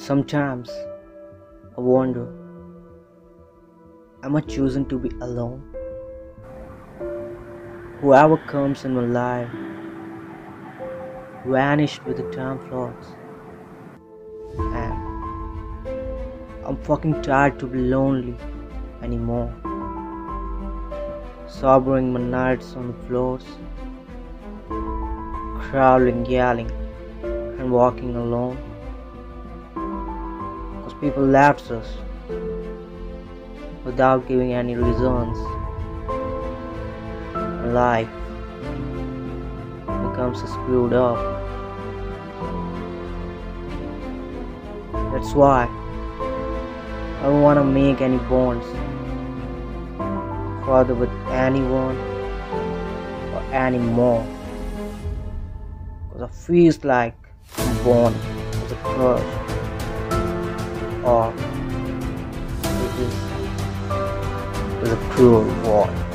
Sometimes I wonder Am I choosing to be alone? Whoever comes in my life vanished with the time floats. And I'm fucking tired to be lonely anymore. Sobering my nights on the floors, crawling, yelling, and walking alone. People left us without giving any reasons. Life becomes screwed up. That's why I don't want to make any bonds further with anyone or anymore. Because I feel like I'm born with a curse it is a cruel war.